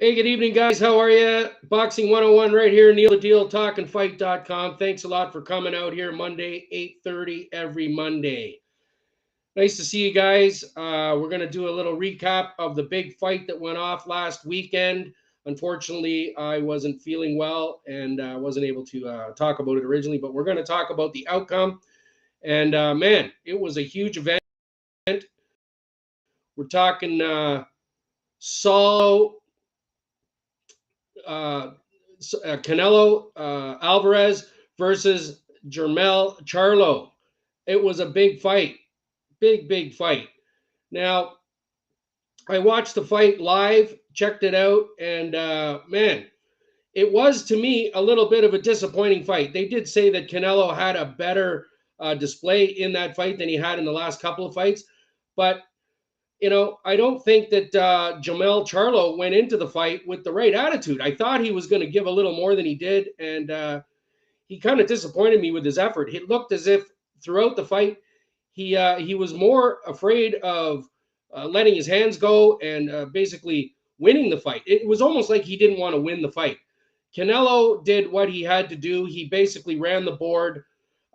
Hey, good evening, guys. How are you? Boxing 101 right here, Neil the Deal, talkinfight.com. Thanks a lot for coming out here Monday, 8.30 every Monday. Nice to see you guys. Uh, we're going to do a little recap of the big fight that went off last weekend. Unfortunately, I wasn't feeling well and uh, wasn't able to uh, talk about it originally, but we're going to talk about the outcome. And uh, man, it was a huge event. We're talking uh, Saul uh, uh, Canelo uh, Alvarez versus Jermell Charlo. It was a big fight, big big fight. Now, I watched the fight live, checked it out, and uh, man, it was to me a little bit of a disappointing fight. They did say that Canelo had a better uh, display in that fight than he had in the last couple of fights, but you know, I don't think that uh, Jermell Charlo went into the fight with the right attitude. I thought he was going to give a little more than he did, and uh, he kind of disappointed me with his effort. It looked as if throughout the fight, he uh, he was more afraid of uh, letting his hands go and uh, basically winning the fight. It was almost like he didn't want to win the fight. Canelo did what he had to do. He basically ran the board.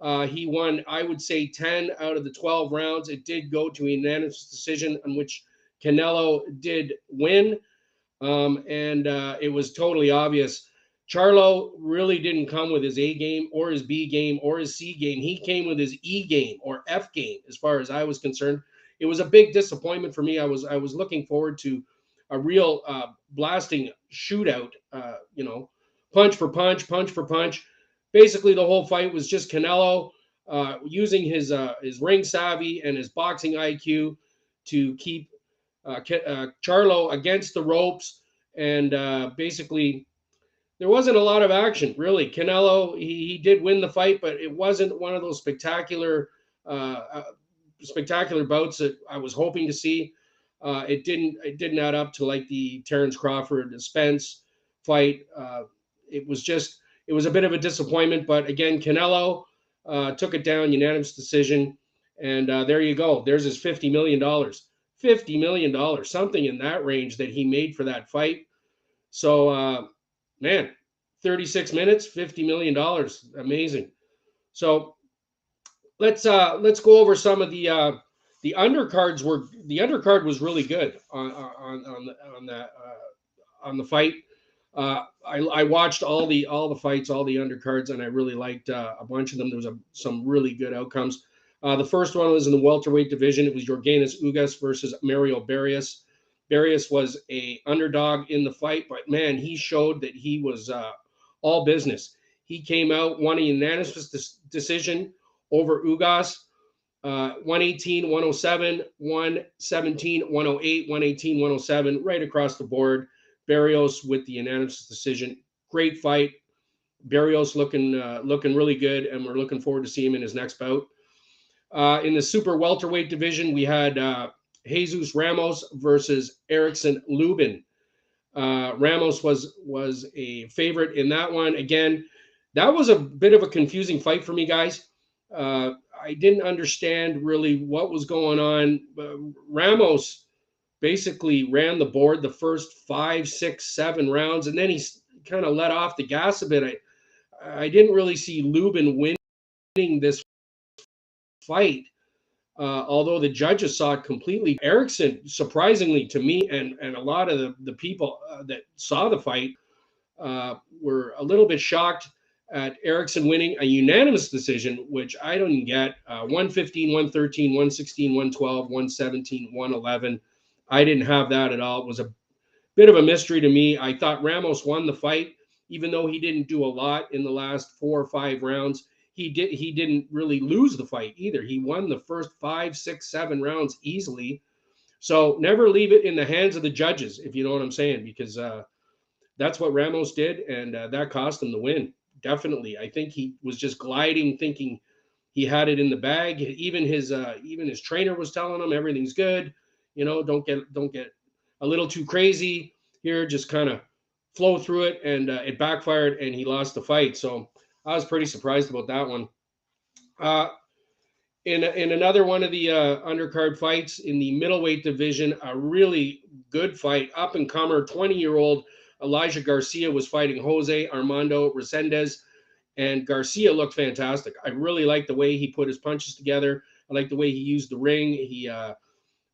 Uh, he won, I would say, 10 out of the 12 rounds. It did go to a unanimous decision on which Canelo did win. Um, and uh, it was totally obvious. Charlo really didn't come with his A game or his B game or his C game. He came with his E game or F game, as far as I was concerned. It was a big disappointment for me. I was I was looking forward to a real uh, blasting shootout. Uh, you know, punch for punch, punch for punch basically the whole fight was just Canelo uh, using his uh, his ring savvy and his boxing IQ to keep uh, uh, Charlo against the ropes, and uh, basically there wasn't a lot of action really. Canelo he, he did win the fight, but it wasn't one of those spectacular uh, spectacular bouts that I was hoping to see. it didn't it didn't add up to like the Terrence Crawford Spence fight. it was just it was a bit of a disappointment, but again, Canelo uh, took it down, unanimous decision, and uh, there you go. There's his fifty million dollars, fifty million dollars, something in that range that he made for that fight. So, uh, man, thirty-six minutes, fifty million dollars, amazing. So, let's uh, let's go over some of the uh, the undercards. Were the undercard was really good on on on the, on that uh, on the fight. Uh, I, I, watched all the all the fights, all the undercards, and I really liked uh, a bunch of them. There was a, some really good outcomes. Uh, the first one was in the welterweight division. It was Yordenis Ugas versus Mario Barrios. Barrios was a underdog in the fight, but man, he showed that he was uh, all business. He came out, won a unanimous decision over Ugas. Uh, 118, 107, 117, 108, 118, 107, right across the board. Barrios with the unanimous decision. Great fight. Barrios looking uh, looking really good, and we're looking forward to see him in his next bout. Uh, in the super welterweight division, we had uh, Jesus Ramos versus Erickson Lubin. Uh, Ramos was was a favorite in that one. Again, that was a bit of a confusing fight for me, guys. Uh, I didn't understand really what was going on. Ramos basically ran the board the first five, six, seven rounds, and then he kind of let off the gas a bit. I, I didn't really see Lubin winning this fight, uh, although the judges saw it completely. Erickson, surprisingly to me, and and a lot of the the people uh, that saw the fight uh, were a little bit shocked at Erickson winning a unanimous decision, which I don't get. Uh, 115, 113, 116, 112, 117, 111. I didn't have that at all. It was a bit of a mystery to me. I thought Ramos won the fight, even though he didn't do a lot in the last four or five rounds. He did he didn't really lose the fight either. He won the first five, six, seven rounds easily. So never leave it in the hands of the judges, if you know what I'm saying, because uh, that's what Ramos did, and uh, that cost him the win. Definitely, I think he was just gliding, thinking he had it in the bag. Even his uh, even his trainer was telling him everything's good you know, don't get don't get a little too crazy here. Just kind of flow through it, and uh, it backfired, and he lost the fight. So I was pretty surprised about that one. Uh, in in another one of the uh, undercard fights in the middleweight division, a really good fight, up and comer, 20 year old Elijah Garcia was fighting Jose Armando Resendez, and Garcia looked fantastic. I really like the way he put his punches together. I like the way he used the ring. He, uh,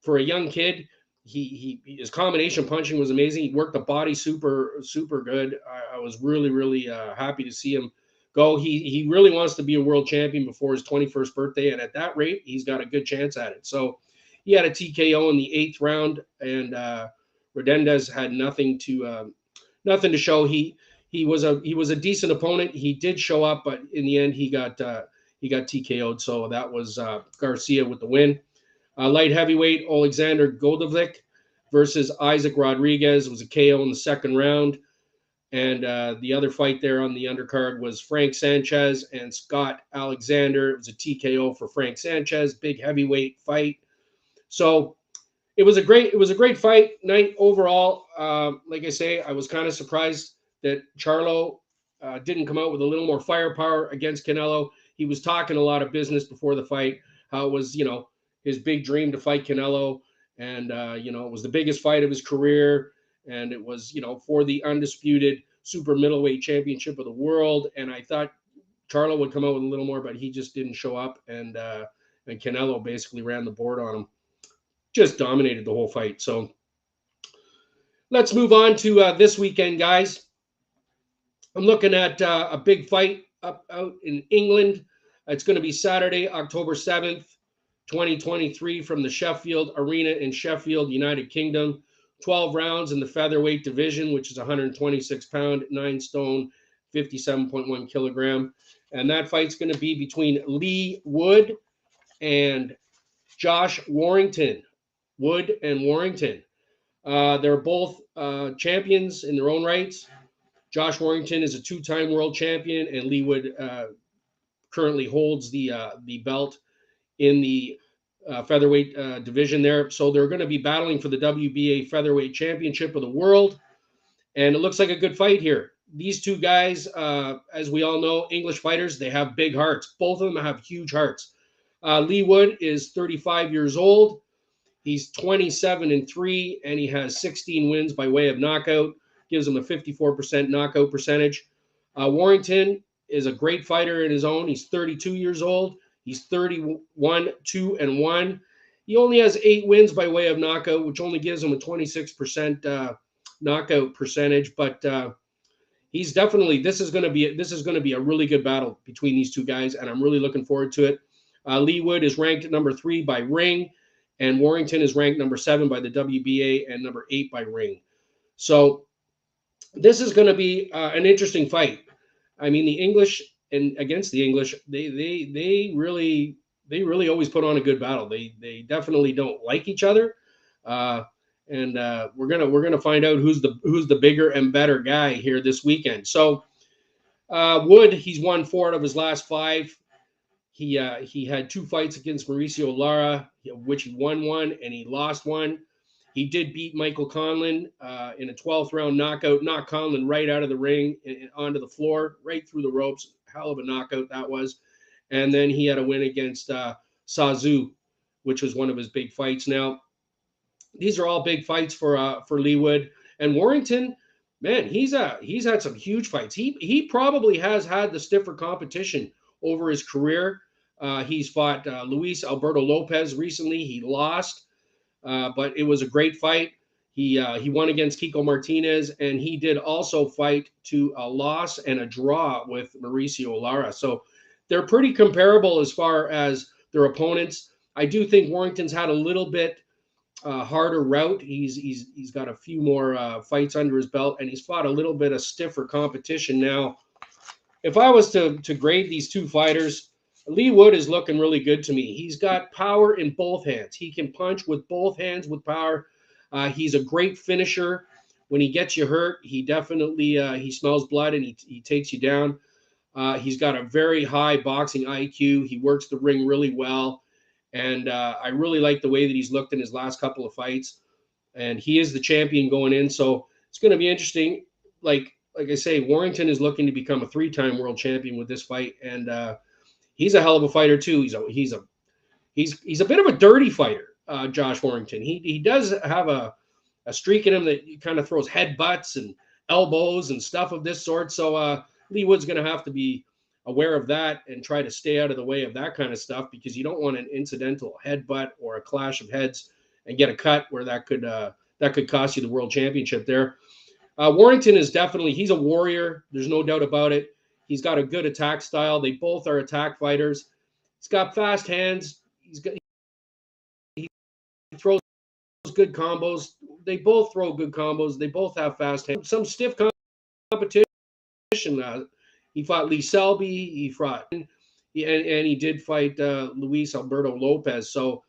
for a young kid, he he his combination punching was amazing. He worked the body super super good. I, I was really really uh, happy to see him go. He he really wants to be a world champion before his 21st birthday, and at that rate, he's got a good chance at it. So he had a TKO in the eighth round, and uh, Resendez had nothing to uh, nothing to show. He he was a he was a decent opponent. He did show up, but in the end, he got uh, he got TKO'd. So that was uh, Garcia with the win. Uh, light heavyweight Alexander Goldovlik versus Isaac Rodriguez was a KO in the second round. And uh, the other fight there on the undercard was Frank Sanchez and Scott Alexander. It was a TKO for Frank Sanchez, big heavyweight fight. So it was a great it was a great fight night overall. Uh, like I say, I was kind of surprised that Charlo uh, didn't come out with a little more firepower against Canelo. He was talking a lot of business before the fight, how it was you know his big dream to fight Canelo, and uh, you know it was the biggest fight of his career and it was you know for the undisputed super middleweight championship of the world. And I thought Charlo would come out with a little more, but he just didn't show up, and uh, and Canelo basically ran the board on him, just dominated the whole fight. So let's move on to uh, this weekend, guys. I'm looking at uh, a big fight up out in England. It's going to be Saturday, October 7th, 2023, from the Sheffield Arena in Sheffield, United Kingdom. 12 rounds in the featherweight division, which is 126 pound, nine stone, 57.1 kilogram. And that fight's going to be between Leigh Wood and Josh Warrington. Wood and Warrington. Uh, they're both uh, champions in their own rights. Josh Warrington is a two-time world champion, and Leigh Wood uh, currently holds the uh, the belt in the uh, featherweight uh, division there. So they're going to be battling for the WBA featherweight championship of the world. And it looks like a good fight here. These two guys, uh, as we all know, English fighters, they have big hearts. Both of them have huge hearts. Uh, Leigh Wood is 35 years old. He's 27 and 3, and he has 16 wins by way of knockout, gives him a 54% knockout percentage. Uh, Warrington is a great fighter in his own. He's 32 years old. He's 31, 2, and 1. He only has eight wins by way of knockout, which only gives him a 26% uh, knockout percentage. But uh, he's definitely this is going to be this is going to be a really good battle between these two guys, and I'm really looking forward to it. Uh, Leigh Wood is ranked number three by Ring, and Warrington is ranked number seven by the WBA and number eight by Ring. So this is going to be uh, an interesting fight. I mean, the English and against the English, they they they really they really always put on a good battle. They they definitely don't like each other, uh, and uh, we're gonna we're gonna find out who's the who's the bigger and better guy here this weekend. So uh, Wood, he's won four out of his last five. He uh, he had two fights against Mauricio Lara, which he won one and he lost one. He did beat Michael Conlan uh, in a 12th round knockout, knocked Conlan right out of the ring and onto the floor, right through the ropes hell of a knockout that was. And then he had a win against uh, Sazu, which was one of his big fights. Now, these are all big fights for uh, for Leigh Wood and Warrington. Man, he's uh he's had some huge fights. He he probably has had the stiffer competition over his career. Uh, he's fought uh, Luis Alberto Lopez recently. He lost, uh, but it was a great fight. He uh, he won against Kiko Martinez, and he did also fight to a loss and a draw with Mauricio Lara. So they're pretty comparable as far as their opponents. I do think Warrington's had a little bit uh, harder route. He's he's he's got a few more uh, fights under his belt, and he's fought a little bit of stiffer competition now. If I was to to grade these two fighters, Leigh Wood is looking really good to me. He's got power in both hands. He can punch with both hands with power. Uh, he's a great finisher. When he gets you hurt, he definitely uh, he smells blood and he, he takes you down. Uh, he's got a very high boxing IQ. He works the ring really well, and uh, I really like the way that he's looked in his last couple of fights. And he is the champion going in, so it's going to be interesting. Like like I say, Warrington is looking to become a three-time world champion with this fight, and uh, he's a hell of a fighter too. He's a he's a he's he's a bit of a dirty fighter, uh, Josh Warrington. He he does have a a streak in him that kind of throws headbutts and elbows and stuff of this sort. So uh, Leigh Wood's going to have to be aware of that and try to stay out of the way of that kind of stuff because you don't want an incidental headbutt or a clash of heads and get a cut where that could uh, that could cost you the world championship there. Uh, Warrington is definitely he's a warrior. There's no doubt about it. He's got a good attack style. They both are attack fighters. He's got fast hands. He's got good combos. They both throw good combos. They both have fast hands. Some stiff competition. Uh, he fought Lee Selby. He fought and, and he did fight uh, Luis Alberto Lopez. So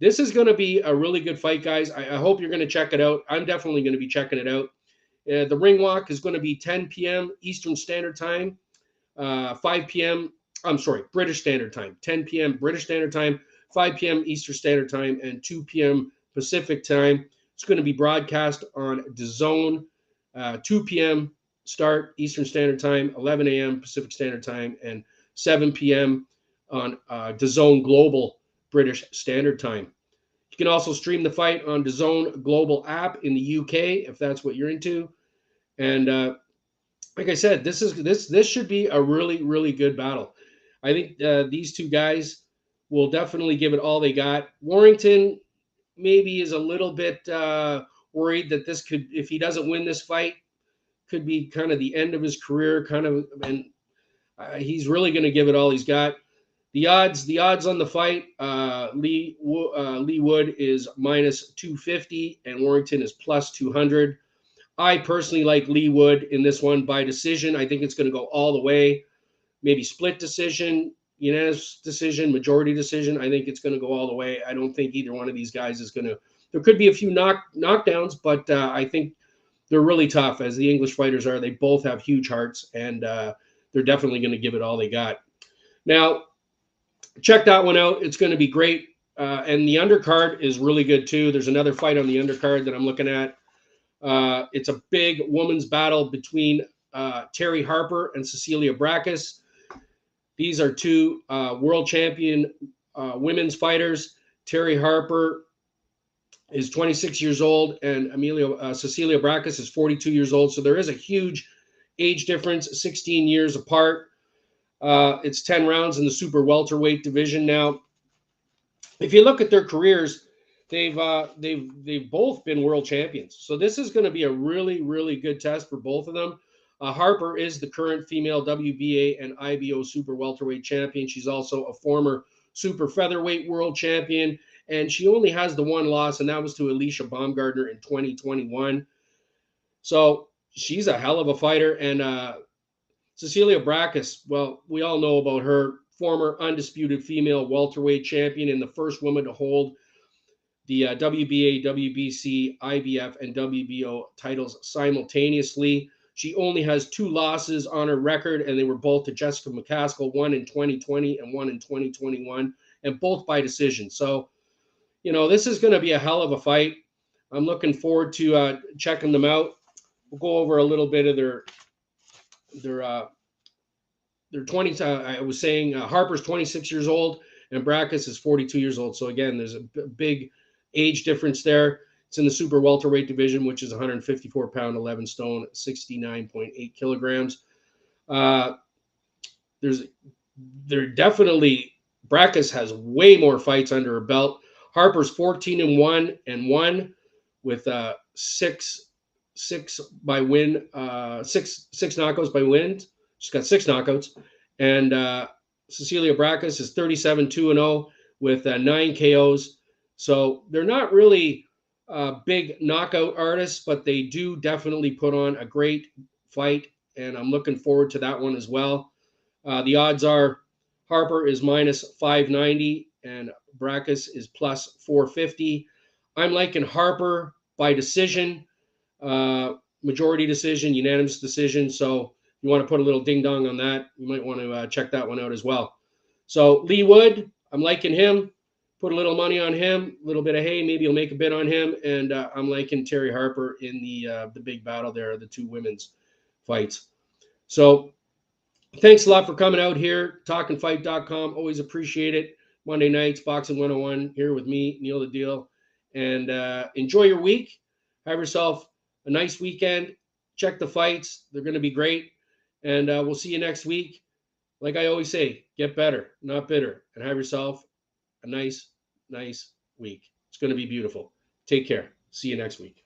this is going to be a really good fight, guys. I, I hope you're going to check it out. I'm definitely going to be checking it out. Uh, the ring walk is going to be 10 p.m. Eastern Standard Time, uh, 5 p.m. I'm sorry, British Standard Time, 10 p.m. British Standard Time, 5 p.m. Eastern Standard Time, and 2 p.m. Pacific Time. It's going to be broadcast on DAZN, uh, 2 p.m. start Eastern Standard Time, 11 a.m. Pacific Standard Time, and 7 p.m. on uh, DAZN Global British Standard Time. You can also stream the fight on DAZN Global app in the UK if that's what you're into. And uh, like I said, this is this this should be a really really good battle. I think uh, these two guys will definitely give it all they got. Warrington maybe is a little bit uh, worried that this could, if he doesn't win this fight, could be kind of the end of his career. Kind of, and uh, he's really going to give it all he's got. The odds, the odds on the fight, uh, Leigh uh, Leigh Wood is minus 250 and Warrington is plus 200. I personally like Leigh Wood in this one by decision. I think it's going to go all the way, maybe split decision, unanimous decision, majority decision. I think it's going to go all the way. I don't think either one of these guys is going to. There could be a few knock knockdowns, but uh, I think they're really tough as the English fighters are. They both have huge hearts, and uh, they're definitely going to give it all they got. Now, check that one out. It's going to be great. Uh, and the undercard is really good too. There's another fight on the undercard that I'm looking at. Uh, it's a big women's battle between uh, Terri Harper and Cecilia Braekhus. These are two uh, world champion uh, women's fighters. Terri Harper is 26 years old, and Amelia uh, Cecilia Braekhus is 42 years old. So there is a huge age difference, 16 years apart. Uh, it's 10 rounds in the super welterweight division now. If you look at their careers, they've uh, they've they've both been world champions. So this is going to be a really really good test for both of them. Uh, Harper is the current female WBA and IBO super welterweight champion. She's also a former super featherweight world champion, and she only has the one loss, and that was to Alycia Baumgardner in 2021. So she's a hell of a fighter, and uh, Cecilia Braekhus, well, we all know about her, former undisputed female welterweight champion and the first woman to hold the uh, WBA, WBC, IBF, and WBO titles simultaneously. She only has two losses on her record, and they were both to Jessica McCaskill, one in 2020 and one in 2021, and both by decision. So, you know, this is going to be a hell of a fight. I'm looking forward to uh, checking them out. We'll go over a little bit of their they're uh, they're 20. Uh, I was saying uh, Harper's 26 years old and Braekhus is 42 years old. So again, there's a b- big age difference there. It's in the super welterweight division, which is 154 pound, 11 stone, 69.8 kilograms. Uh, there's there definitely Braekhus has way more fights under her belt. Harper's 14 and one and one with uh, six six by win, uh, six six knockouts by win. She's got six knockouts, and uh, Cecilia Braekhus is 37 2 and 0 with uh, nine KOs. So they're not really uh, big knockout artists, but they do definitely put on a great fight, and I'm looking forward to that one as well. Uh, the odds are Harper is minus 590 and Braekhus is plus 450. I'm liking Harper by decision uh, majority decision, unanimous decision. So you want to put a little ding dong on that, you might want to uh, check that one out as well. So Leigh Wood, I'm liking him. Put a little money on him, a little bit of hay, maybe you'll make a bid on him. And uh, I'm liking Terri Harper in the uh, the big battle there, the two women's fights. So thanks a lot for coming out here, talkinfight.com. Always appreciate it. Monday nights, Boxing 101, here with me, Neil the Deal. And uh, enjoy your week. Have yourself a nice weekend. Check the fights, they're going to be great. And uh, we'll see you next week. Like I always say, get better, not bitter, and have yourself a nice, nice week. It's going to be beautiful. Take care. See you next week.